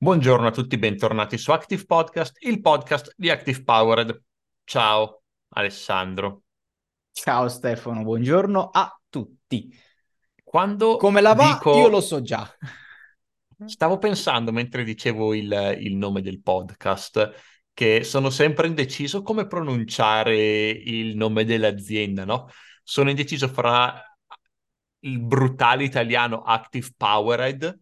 Buongiorno a tutti, bentornati su Active Podcast, il podcast di Active Powered. Ciao Alessandro. Ciao Stefano, buongiorno a tutti. Quando Come la va? dico... Io lo so già. Stavo pensando mentre dicevo il, il nome del podcast che sono sempre indeciso come pronunciare il nome dell'azienda, no? Sono indeciso fra il brutale italiano Active Powered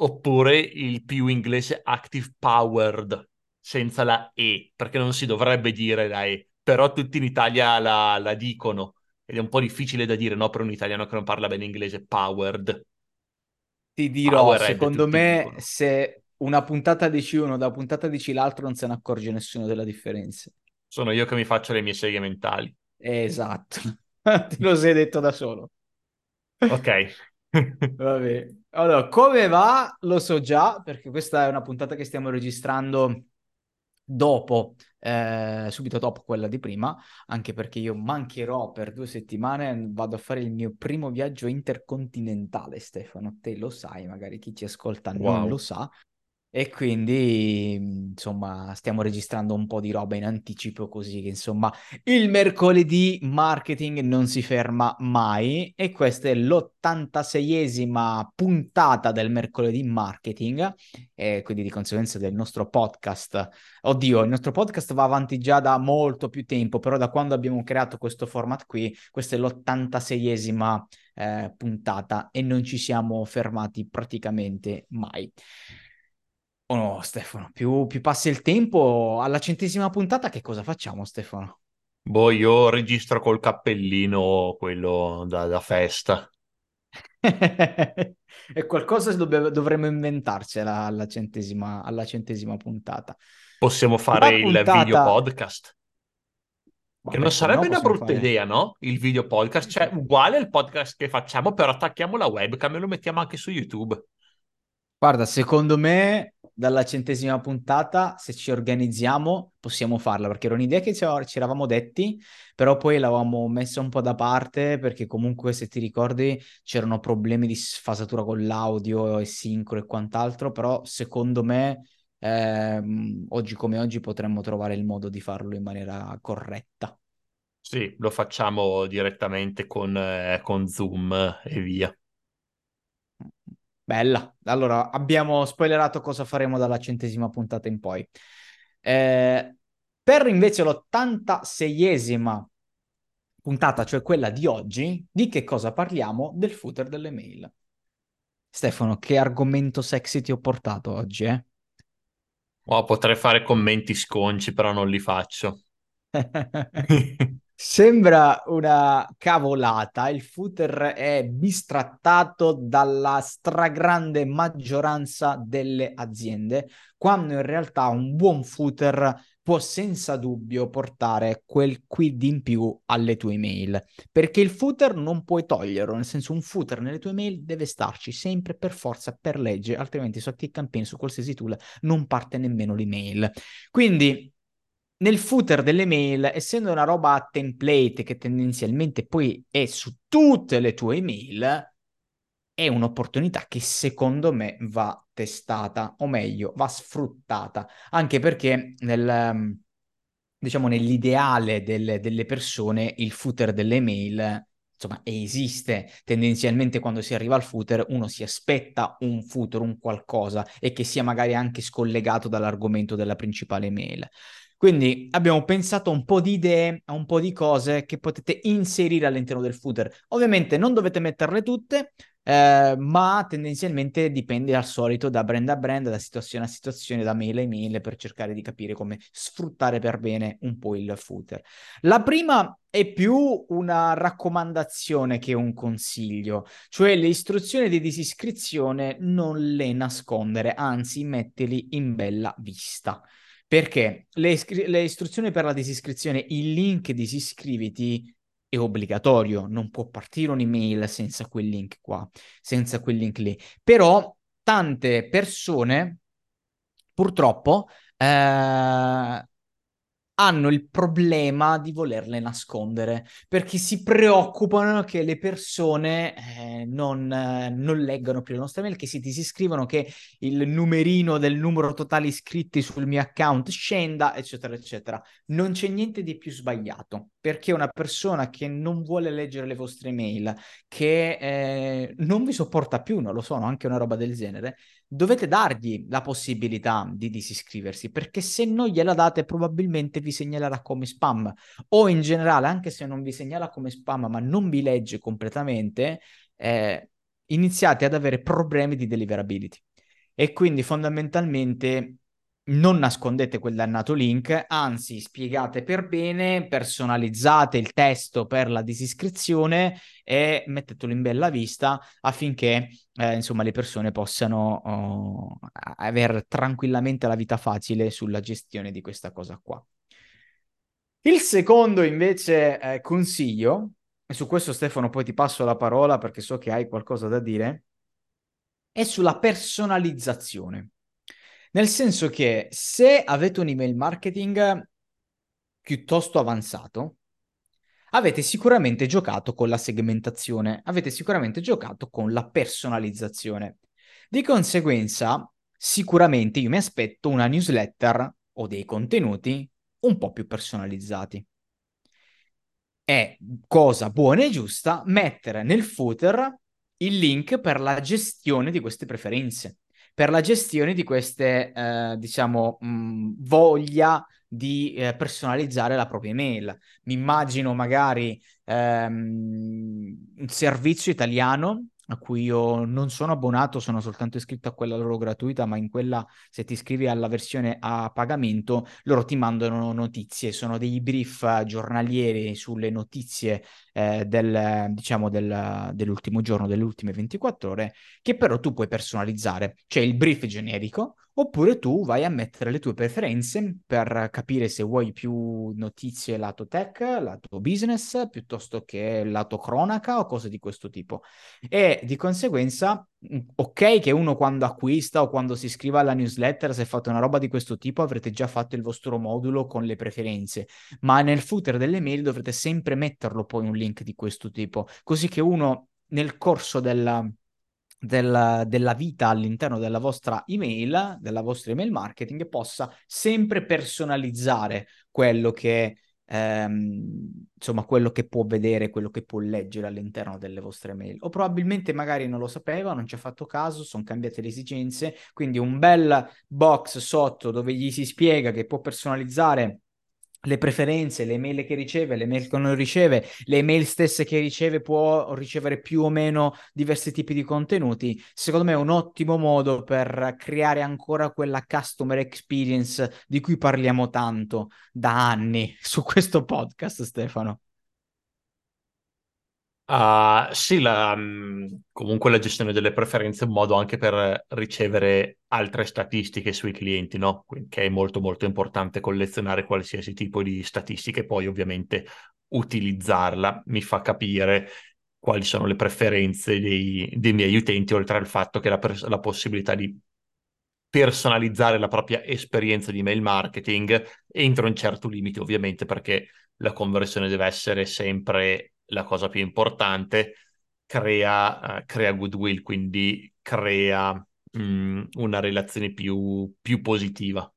oppure il più inglese Active Powered senza la E, perché non si dovrebbe dire la E, però tutti in Italia la, la dicono ed è un po' difficile da dire, no, per un italiano che non parla bene inglese, Powered. Ti dirò, Powered, secondo me, dicono. se una puntata dici uno, da puntata dici l'altro, non se ne accorge nessuno della differenza. Sono io che mi faccio le mie seghe mentali. Esatto, te lo sei detto da solo. Ok. Vabbè. Allora, come va? Lo so già, perché questa è una puntata che stiamo registrando dopo, eh, subito dopo quella di prima, anche perché io mancherò per due settimane, vado a fare il mio primo viaggio intercontinentale, Stefano, te lo sai, magari chi ci ascolta Wow. non lo sa, e quindi, insomma, stiamo registrando un po' di roba in anticipo così che, insomma, il mercoledì marketing non si ferma mai e questa è l'86esima puntata del mercoledì marketing e quindi di conseguenza del nostro podcast. Oddio, il nostro podcast va avanti già da molto più tempo, però da quando abbiamo creato questo format qui, questa è l'86esima eh, puntata e non ci siamo fermati praticamente mai. Oh no, Stefano, più, più passa il tempo, alla centesima puntata che cosa facciamo, Stefano? Boh, io registro col cappellino quello da, da festa. È qualcosa dov- dovremmo inventarcela alla centesima, alla centesima puntata. Possiamo fare La il puntata... video podcast. Ma Che non perché no? sarebbe una brutta fare... idea, no? Il video podcast, cioè uguale al podcast che facciamo, però attacchiamo la webcam e lo mettiamo anche su YouTube. Guarda, secondo me dalla centesima puntata, se ci organizziamo, possiamo farla, perché era un'idea che ci, eravamo detti, però poi l'avevamo messa un po' da parte, perché comunque, se ti ricordi, c'erano problemi di sfasatura con l'audio e sincro e quant'altro, però secondo me, ehm, oggi come oggi, potremmo trovare il modo di farlo in maniera corretta. Sì, lo facciamo direttamente con, eh, con Zoom e via. Bella. Allora, abbiamo spoilerato cosa faremo dalla centesima puntata in poi. Eh, per invece l'86esima puntata, cioè quella di oggi, di che cosa parliamo? Del footer delle mail. Stefano, che argomento sexy ti ho portato oggi, eh? Oh, potrei fare commenti sconci, però non li faccio. Sembra una cavolata, il footer è bistrattato dalla stragrande maggioranza delle aziende, quando in realtà un buon footer può senza dubbio portare quel quid in più alle tue email, perché il footer non puoi toglierlo, nel senso un footer nelle tue email deve starci sempre per forza, per legge, altrimenti su Campaign, su qualsiasi tool, non parte nemmeno l'email. Quindi nel footer delle mail, essendo una roba a template che tendenzialmente poi è su tutte le tue email, è un'opportunità che secondo me va testata, o meglio, va sfruttata, anche perché nel, diciamo, nell'ideale delle, delle persone il footer delle mail insomma, esiste tendenzialmente quando si arriva al footer, uno si aspetta un footer, un qualcosa, e che sia magari anche scollegato dall'argomento della principale mail. Quindi abbiamo pensato a un po' di idee, a un po' di cose che potete inserire all'interno del footer. Ovviamente non dovete metterle tutte, eh, ma tendenzialmente dipende al solito da brand a brand, da situazione a situazione, da mail a mail per cercare di capire come sfruttare per bene un po' il footer. La prima è più una raccomandazione che un consiglio, cioè le istruzioni di disiscrizione non le nascondere, anzi mettili in bella vista. Perché le, iscri- le istruzioni per la disiscrizione, il link disiscriviti è obbligatorio, non può partire un'email senza quel link qua, senza quel link lì. Però tante persone purtroppo eh, hanno il problema di volerle nascondere perché si preoccupano che le persone eh, non, eh, non, leggano più le nostre mail, che si disiscrivono, che il numerino del numero totale iscritti sul mio account scenda, eccetera, eccetera. Non c'è niente di più sbagliato perché una persona che non vuole leggere le vostre mail, che eh, non vi sopporta più, non lo so, anche una roba del genere, dovete dargli la possibilità di disiscriversi, perché se non gliela date probabilmente vi segnalerà come spam o in generale, anche se non vi segnala come spam, ma non vi legge completamente, eh, iniziate ad avere problemi di deliverability. E quindi fondamentalmente non nascondete quel dannato link, anzi spiegate per bene, personalizzate il testo per la disiscrizione e mettetelo in bella vista affinché eh, insomma le persone possano oh, avere tranquillamente la vita facile sulla gestione di questa cosa qua. Il secondo invece eh, consiglio, e su questo Stefano poi ti passo la parola perché so che hai qualcosa da dire, è sulla personalizzazione. Nel senso che se avete un email marketing piuttosto avanzato, avete sicuramente giocato con la segmentazione, avete sicuramente giocato con la personalizzazione. Di conseguenza, sicuramente io mi aspetto una newsletter o dei contenuti un po' più personalizzati. È cosa buona e giusta mettere nel footer il link per la gestione di queste preferenze per la gestione di queste, eh, diciamo, mh, voglia di eh, personalizzare la propria email. Mi immagino magari ehm, un servizio italiano a cui io non sono abbonato, sono soltanto iscritto a quella loro gratuita, ma in quella se ti iscrivi alla versione a pagamento, loro ti mandano notizie, sono dei brief giornalieri sulle notizie eh, del, diciamo del, dell'ultimo giorno, delle ultime 24 ore, che però tu puoi personalizzare. C'è il brief generico, Oppure tu vai a mettere le tue preferenze per capire se vuoi più notizie lato tech, lato business, piuttosto che lato cronaca o cose di questo tipo. E di conseguenza, mm, ok che uno quando acquista o quando si iscrive alla newsletter, se fate una roba di questo tipo, avrete già fatto il vostro modulo con le preferenze, ma nel footer delle mail dovrete sempre metterlo poi un link di questo tipo, così che uno nel corso della del, della vita all'interno della vostra email, della vostra email marketing, possa sempre personalizzare quello che, ehm, insomma, quello che può vedere, quello che può leggere all'interno delle vostre mail. O probabilmente magari non lo sapeva, non ci ha fatto caso, sono cambiate le esigenze, quindi un bel box sotto dove gli si spiega che può personalizzare le preferenze, le mail che riceve, le mail che non riceve, le mail stesse che riceve può ricevere più o meno diversi tipi di contenuti. Secondo me è un ottimo modo per creare ancora quella customer experience di cui parliamo tanto da anni su questo podcast, Stefano. Uh, sì, la, mm, comunque la gestione delle preferenze è un modo anche per ricevere altre statistiche sui clienti, no? che è molto molto importante collezionare qualsiasi tipo di statistiche e poi ovviamente utilizzarla mi fa capire quali sono le preferenze dei, dei miei utenti, oltre al fatto che la, pers- la possibilità di personalizzare la propria esperienza di mail marketing entro un certo limite, ovviamente, perché la conversione deve essere sempre la cosa più importante, crea, uh, crea goodwill, quindi crea mh, mm, una relazione più, più positiva.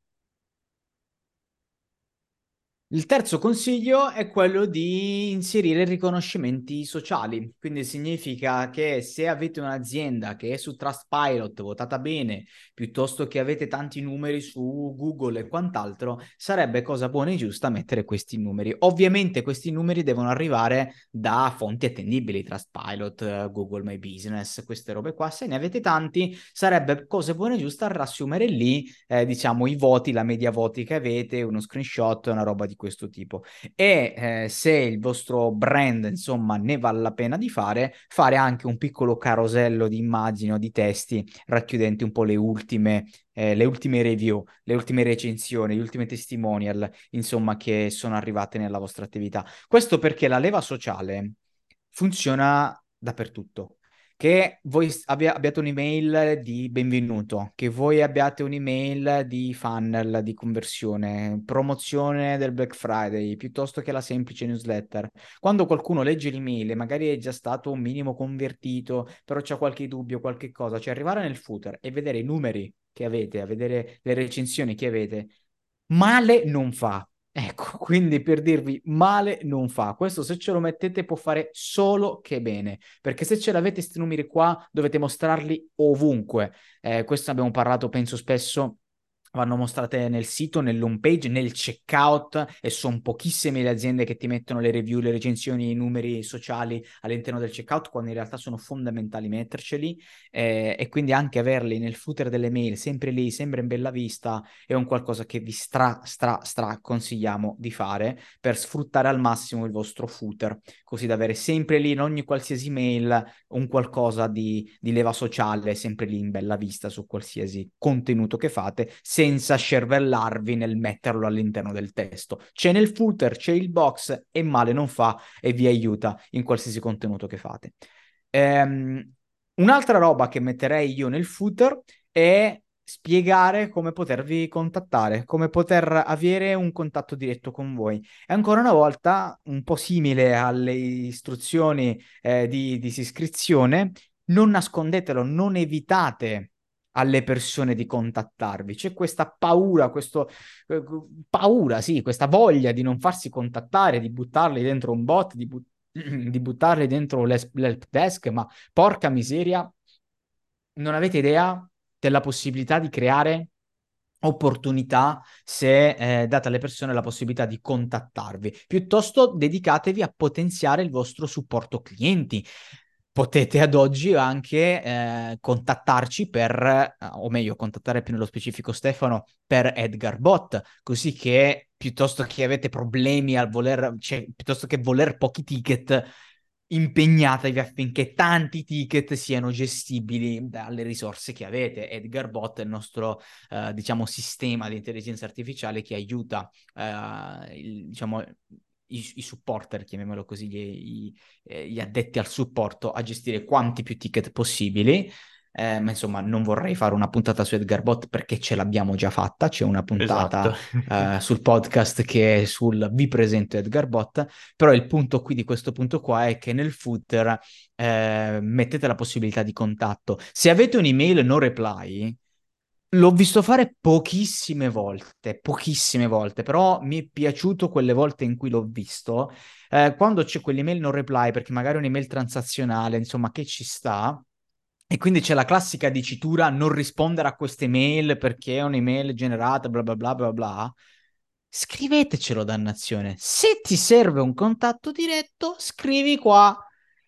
Il terzo consiglio è quello di inserire riconoscimenti sociali, quindi significa che se avete un'azienda che è su Trustpilot votata bene, piuttosto che avete tanti numeri su Google e quant'altro, sarebbe cosa buona e giusta mettere questi numeri. Ovviamente questi numeri devono arrivare da fonti attendibili, Trustpilot, Google My Business, queste robe qua. Se ne avete tanti, sarebbe cosa buona e giusta riassumere lì, eh, diciamo, i voti, la media voti che avete, uno screenshot, una roba di questo tipo. E eh, se il vostro brand, insomma, ne vale la pena di fare, fare anche un piccolo carosello di immagini o di testi racchiudenti un po' le ultime eh, le ultime review, le ultime recensioni, le ultime testimonial, insomma, che sono arrivate nella vostra attività. Questo perché la leva sociale funziona dappertutto che voi abbia, abbiate un'email di benvenuto, che voi abbiate un'email di funnel, di conversione, promozione del Black Friday, piuttosto che la semplice newsletter. Quando qualcuno legge l'email e magari è già stato un minimo convertito, però c'è qualche dubbio, qualche cosa, cioè arrivare nel footer e vedere i numeri che avete, a vedere le recensioni che avete, male non fa. Ecco, quindi per dirvi male non fa. Questo se ce lo mettete può fare solo che bene, perché se ce l'avete questi numeri qua dovete mostrarli ovunque. Eh, questo abbiamo parlato, penso spesso vanno mostrate nel sito, nell'home page, nel checkout e sono pochissime le aziende che ti mettono le review, le recensioni, i numeri sociali all'interno del checkout quando in realtà sono fondamentali metterceli eh, e quindi anche averli nel footer delle mail sempre lì, sempre in bella vista è un qualcosa che vi stra stra stra consigliamo di fare per sfruttare al massimo il vostro footer così da avere sempre lì in ogni qualsiasi mail un qualcosa di, di leva sociale sempre lì in bella vista su qualsiasi contenuto che fate senza scervellarvi nel metterlo all'interno del testo. C'è nel footer, c'è il box e male non fa e vi aiuta in qualsiasi contenuto che fate. Ehm, un'altra roba che metterei io nel footer è spiegare come potervi contattare, come poter avere un contatto diretto con voi. E ancora una volta, un po' simile alle istruzioni eh, di disiscrizione, non nascondetelo, non evitate alle persone di contattarvi. C'è questa paura, questo eh, paura, sì, questa voglia di non farsi contattare, di buttarli dentro un bot, di, but- di buttarli dentro l'help desk, ma porca miseria, non avete idea della possibilità di creare opportunità se eh, date alle persone la possibilità di contattarvi. Piuttosto dedicatevi a potenziare il vostro supporto clienti potete ad oggi anche eh, contattarci per, eh, o meglio, contattare più nello specifico Stefano per Edgar Bot, così che piuttosto che avete problemi al voler, cioè, piuttosto che voler pochi ticket, impegnatevi affinché tanti ticket siano gestibili dalle risorse che avete. Edgar Bot è il nostro, eh, diciamo, sistema di intelligenza artificiale che aiuta, eh, il, diciamo, i, i supporter, chiamiamolo così, gli, eh, gli, addetti al supporto a gestire quanti più ticket possibili. Eh, ma insomma, non vorrei fare una puntata su Edgar Bot perché ce l'abbiamo già fatta. C'è una puntata esatto. eh, sul podcast che è sul Vi presento Edgar Bot. Però il punto qui di questo punto qua è che nel footer eh, mettete la possibilità di contatto. Se avete un'email no reply, L'ho visto fare pochissime volte, pochissime volte, però mi è piaciuto quelle volte in cui l'ho visto. Eh, quando c'è quell'email non reply, perché magari è un'email transazionale, insomma, che ci sta, e quindi c'è la classica dicitura non rispondere a queste mail perché è un'email generata, bla bla bla bla bla. Scrivetecelo, dannazione. Se ti serve un contatto diretto, scrivi qua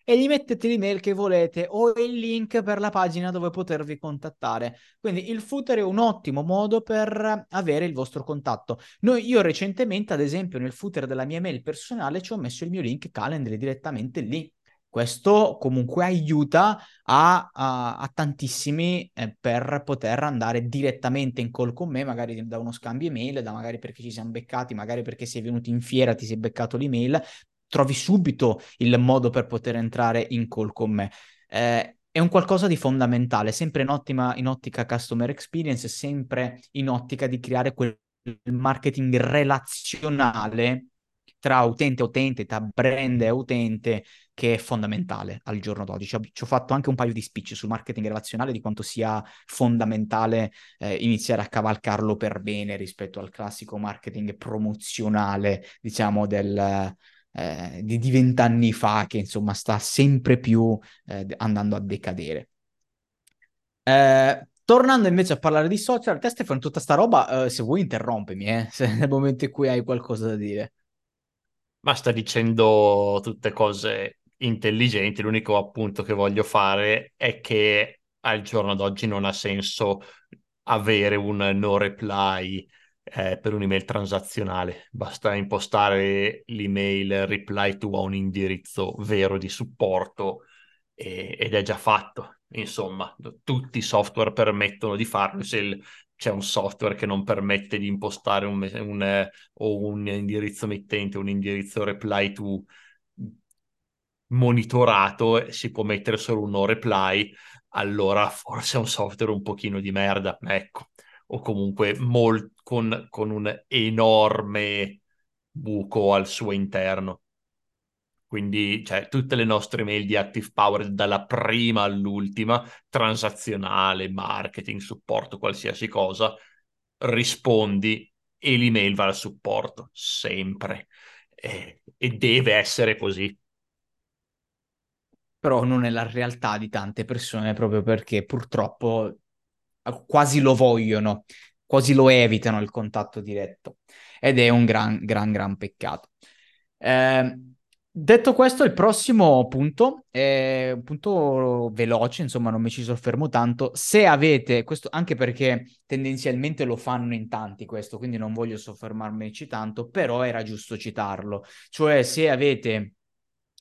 e gli mettete l'email che volete o il link per la pagina dove potervi contattare. Quindi il footer è un ottimo modo per avere il vostro contatto. Noi, io recentemente, ad esempio, nel footer della mia mail personale ci ho messo il mio link calendar direttamente lì. Questo comunque aiuta a, a, a tantissimi eh, per poter andare direttamente in call con me, magari da uno scambio email, da magari perché ci siamo beccati, magari perché sei venuto in fiera, ti sei beccato l'email, trovi subito il modo per poter entrare in call con me. Eh, è un qualcosa di fondamentale, sempre in, ottima, in ottica customer experience, sempre in ottica di creare quel marketing relazionale tra utente e utente, tra brand e utente, che è fondamentale al giorno d'oggi. Ci ho, ci ho, fatto anche un paio di speech sul marketing relazionale, di quanto sia fondamentale eh, iniziare a cavalcarlo per bene rispetto al classico marketing promozionale, diciamo, del, eh, di, vent'anni fa che insomma sta sempre più eh, andando a decadere. Eh, tornando invece a parlare di social, te Stefano, tutta sta roba, eh, se vuoi interrompimi, eh, se nel momento in cui hai qualcosa da dire. Ma sta dicendo tutte cose intelligenti, l'unico appunto che voglio fare è che al giorno d'oggi non ha senso avere un no reply eh, per un'email transazionale. Basta impostare l'email reply to a un indirizzo vero di supporto e, ed è già fatto. Insomma, tutti i software permettono di farlo. Se il, c'è un software che non permette di impostare un, un, eh, un indirizzo mittente, un indirizzo reply to monitorato e si può mettere solo un no reply, allora forse è un software un pochino di merda, ecco, o comunque mol- con, con un enorme buco al suo interno. Quindi, cioè, tutte le nostre mail di Active Power, dalla prima all'ultima, transazionale, marketing, supporto, qualsiasi cosa, rispondi e l'email va al supporto, sempre. E, e deve essere così. Però non è la realtà di tante persone, proprio perché purtroppo quasi lo vogliono, quasi lo evitano il contatto diretto. Ed è un gran, gran, gran peccato. Eh, Detto questo, il prossimo punto è un punto veloce, insomma, non mi ci soffermo tanto. Se avete questo, anche perché tendenzialmente lo fanno in tanti questo, quindi non voglio soffermarmici tanto, però era giusto citarlo. Cioè, se avete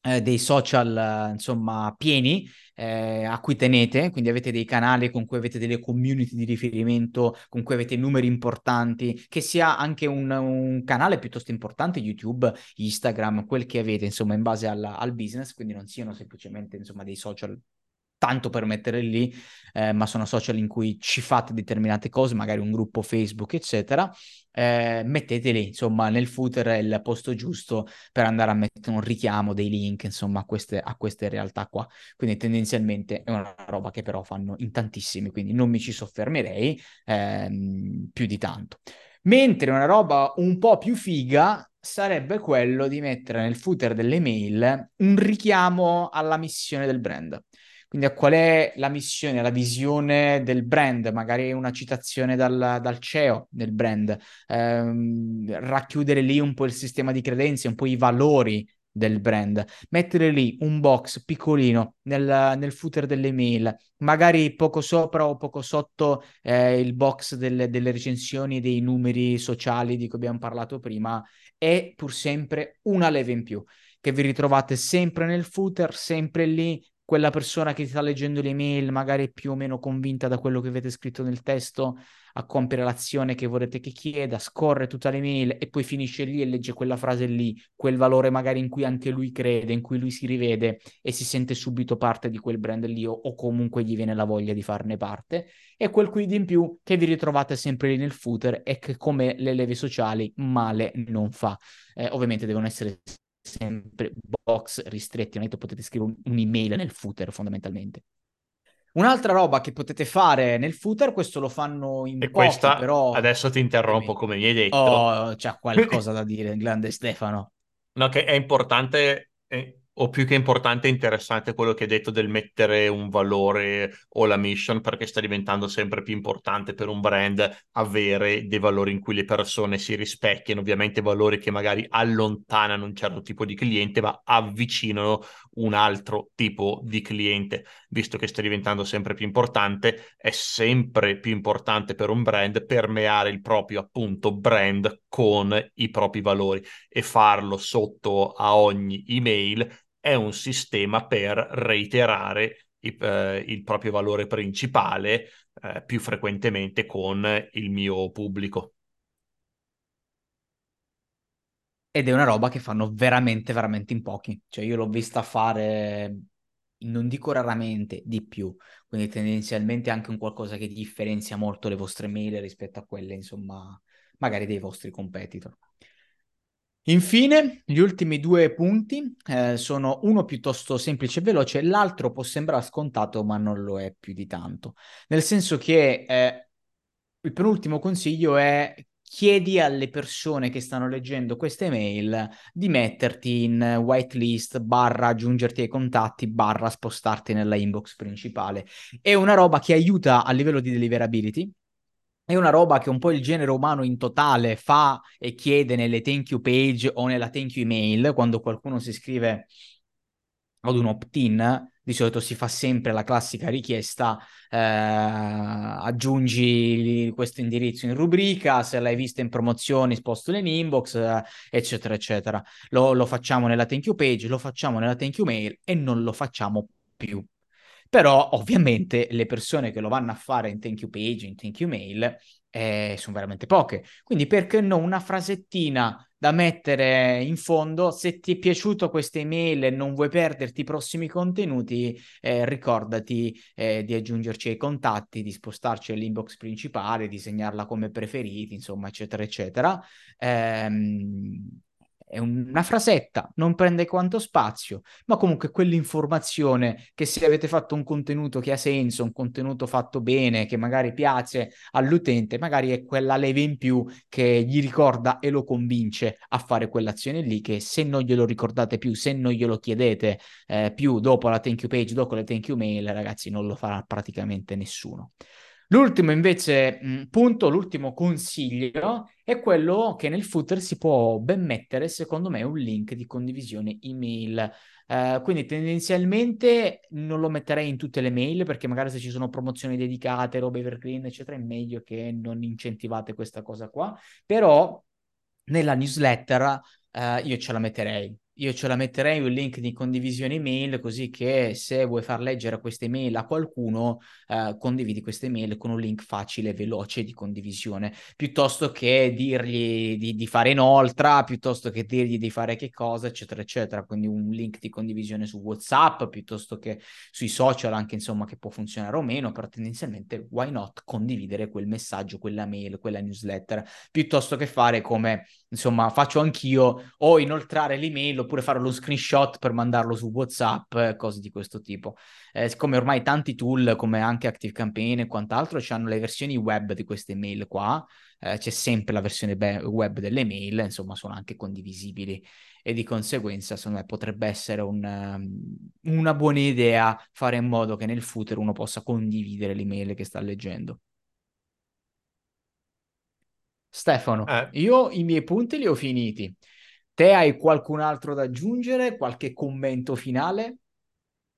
eh, dei social, insomma, pieni eh, a cui tenete, quindi avete dei canali con cui avete delle community di riferimento, con cui avete numeri importanti, che sia anche un, un canale piuttosto importante, YouTube, Instagram, quel che avete, insomma, in base alla, al business, quindi non siano semplicemente, insomma, dei social tanto per mettere lì, eh, ma sono social in cui ci fate determinate cose, magari un gruppo Facebook, eccetera, eh, metteteli, insomma, nel footer il posto giusto per andare a mettere un richiamo, dei link, insomma, a queste, a queste realtà qua. Quindi tendenzialmente è una roba che però fanno in tantissimi, quindi non mi ci soffermerei ehm, più di tanto. Mentre una roba un po' più figa sarebbe quello di mettere nel footer delle mail un richiamo alla missione del brand. Quindi a qual è la missione, la visione del brand, magari una citazione dal, dal CEO del brand, ehm, racchiudere lì un po' il sistema di credenze, un po' i valori del brand, mettere lì un box piccolino nel, nel footer delle mail, magari poco sopra o poco sotto eh, il box delle, delle recensioni dei numeri sociali di cui abbiamo parlato prima, è pur sempre una leva in più. Che vi ritrovate sempre nel footer, sempre lì quella persona che sta leggendo le email, magari più o meno convinta da quello che avete scritto nel testo, a compiere l'azione che vorrete che chieda, scorre tutta l'email e poi finisce lì e legge quella frase lì, quel valore magari in cui anche lui crede, in cui lui si rivede e si sente subito parte di quel brand lì o, o comunque gli viene la voglia di farne parte. E quel quid in più che vi ritrovate sempre lì nel footer e che come le leve sociali male non fa. Eh, ovviamente devono essere sempre box ristretti, non è che potete scrivere un'email nel footer fondamentalmente. Un'altra roba che potete fare nel footer, questo lo fanno in e pochi, questa, però... adesso ti interrompo come mi hai detto. Oh, c'è qualcosa da dire, grande Stefano. No, che è importante, è o più che importante, interessante quello che hai detto del mettere un valore o la mission, perché sta diventando sempre più importante per un brand avere dei valori in cui le persone si rispecchiano, ovviamente valori che magari allontanano un certo tipo di cliente, ma avvicinano un altro tipo di cliente. Visto che sta diventando sempre più importante, è sempre più importante per un brand permeare il proprio appunto brand con i propri valori e farlo sotto a ogni email è un sistema per reiterare il, eh, il proprio valore principale eh, più frequentemente con il mio pubblico. Ed è una roba che fanno veramente, veramente in pochi. Cioè io l'ho vista fare, non dico raramente, di più. Quindi tendenzialmente anche un qualcosa che differenzia molto le vostre mail rispetto a quelle, insomma, magari dei vostri competitor. Infine, gli ultimi due punti eh, sono uno piuttosto semplice e veloce, l'altro può sembrare scontato, ma non lo è più di tanto. Nel senso che eh, il penultimo consiglio è chiedi alle persone che stanno leggendo queste mail di metterti in whitelist, barra aggiungerti ai contatti, barra spostarti nella inbox principale. È una roba che aiuta a livello di deliverability, è una roba che un po' il genere umano in totale fa e chiede nelle thank you page o nella thank you email, quando qualcuno si iscrive ad un opt-in, di solito si fa sempre la classica richiesta, eh, aggiungi questo indirizzo in rubrica, se l'hai vista in promozioni spostalo in inbox, eh, eccetera, eccetera. Lo, lo facciamo nella thank you page, lo facciamo nella thank you mail e non lo facciamo più. Però ovviamente le persone che lo vanno a fare in thank you page, in thank you mail, eh, sono veramente poche. Quindi perché no una frasettina da mettere in fondo. Se ti è piaciuto questa email e non vuoi perderti i prossimi contenuti, eh, ricordati eh, di aggiungerci ai contatti, di spostarci all'inbox principale, di segnarla come preferiti, insomma, eccetera, eccetera. Ehm, è una frasetta, non prende quanto spazio, ma comunque quell'informazione che se avete fatto un contenuto che ha senso, un contenuto fatto bene, che magari piace all'utente, magari è quella leve in più che gli ricorda e lo convince a fare quell'azione lì che se non glielo ricordate più, se non glielo chiedete eh, più dopo la thank you page, dopo le thank you mail, ragazzi, non lo farà praticamente nessuno. L'ultimo invece punto, l'ultimo consiglio è quello che nel footer si può ben mettere, secondo me, un link di condivisione email. Uh, quindi tendenzialmente non lo metterei in tutte le mail perché magari se ci sono promozioni dedicate, robe evergreen, eccetera, è meglio che non incentivate questa cosa qua. Però nella newsletter uh, io ce la metterei io ce la metterei un link di condivisione email così che se vuoi far leggere queste email a qualcuno, eh, condividi queste email con un link facile e veloce di condivisione, piuttosto che dirgli di, di, fare inoltre, piuttosto che dirgli di fare che cosa, eccetera, eccetera. Quindi un link di condivisione su WhatsApp, piuttosto che sui social, anche insomma che può funzionare o meno, però tendenzialmente why not condividere quel messaggio, quella mail, quella newsletter, piuttosto che fare come insomma faccio anch'io o inoltrare l'email oppure fare lo screenshot per mandarlo su WhatsApp, cose di questo tipo. Eh, siccome ormai tanti tool come anche ActiveCampaign e quant'altro hanno le versioni web di queste mail qua, eh, c'è sempre la versione be- web delle mail, insomma sono anche condivisibili e di conseguenza secondo me potrebbe essere un, um, una buona idea fare in modo che nel footer uno possa condividere l'email che sta leggendo. Stefano, eh. io i miei punti li ho finiti. Te hai qualcun altro da aggiungere? Qualche commento finale?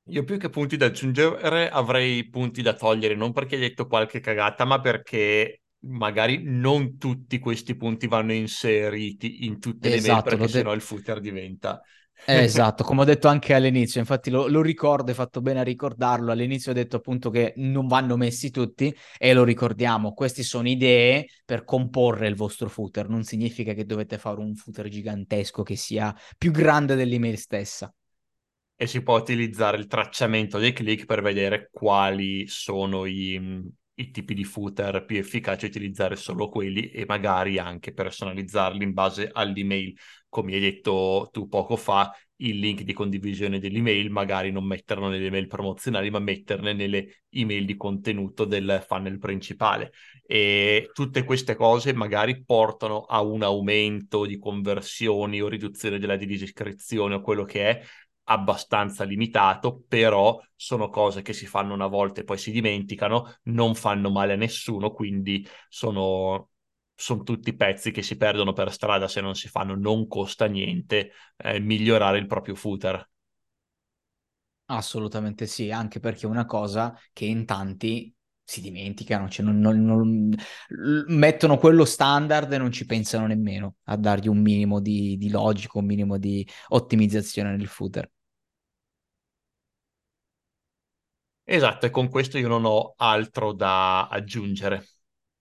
Io più che punti da aggiungere avrei punti da togliere, non perché hai detto qualche cagata, ma perché magari non tutti questi punti vanno inseriti in tutte le esatto, mail perché sennò de- il footer diventa eh, esatto, come ho detto anche all'inizio, infatti lo, lo ricordo, hai fatto bene a ricordarlo, all'inizio ho detto appunto che non vanno messi tutti e lo ricordiamo, queste sono idee per comporre il vostro footer, non significa che dovete fare un footer gigantesco che sia più grande dell'email stessa. E si può utilizzare il tracciamento dei click per vedere quali sono i, i tipi di footer più efficaci, utilizzare solo quelli e magari anche personalizzarli in base all'email come hai detto tu poco fa, il link di condivisione dell'email, magari non metterlo nelle email promozionali, ma metterne nelle email di contenuto del funnel principale. E tutte queste cose magari portano a un aumento di conversioni o riduzione della discrezione o quello che è abbastanza limitato, però sono cose che si fanno una volta e poi si dimenticano, non fanno male a nessuno, quindi sono sono tutti pezzi che si perdono per strada se non si fanno, non costa niente eh, migliorare il proprio footer. Assolutamente sì, anche perché è una cosa che in tanti si dimenticano, cioè non, non, non, mettono quello standard e non ci pensano nemmeno a dargli un minimo di, di logico, un minimo di ottimizzazione nel footer. Esatto, e con questo io non ho altro da aggiungere.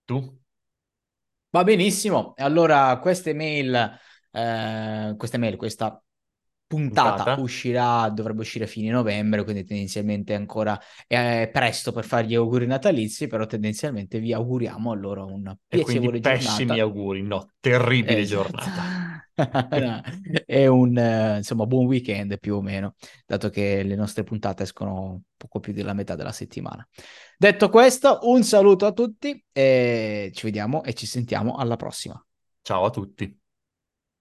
Tu? Va benissimo. Allora, queste mail, eh, queste mail, questa puntata, puntata, uscirà, dovrebbe uscire a fine novembre, quindi tendenzialmente ancora è presto per fare gli auguri natalizi, però tendenzialmente vi auguriamo allora un piacevole e pessimi auguri, no, terribile esatto. giornata. è un uh, insomma buon weekend più o meno, dato che le nostre puntate escono poco più della metà della settimana. Detto questo, un saluto a tutti e ci vediamo e ci sentiamo alla prossima. Ciao a tutti.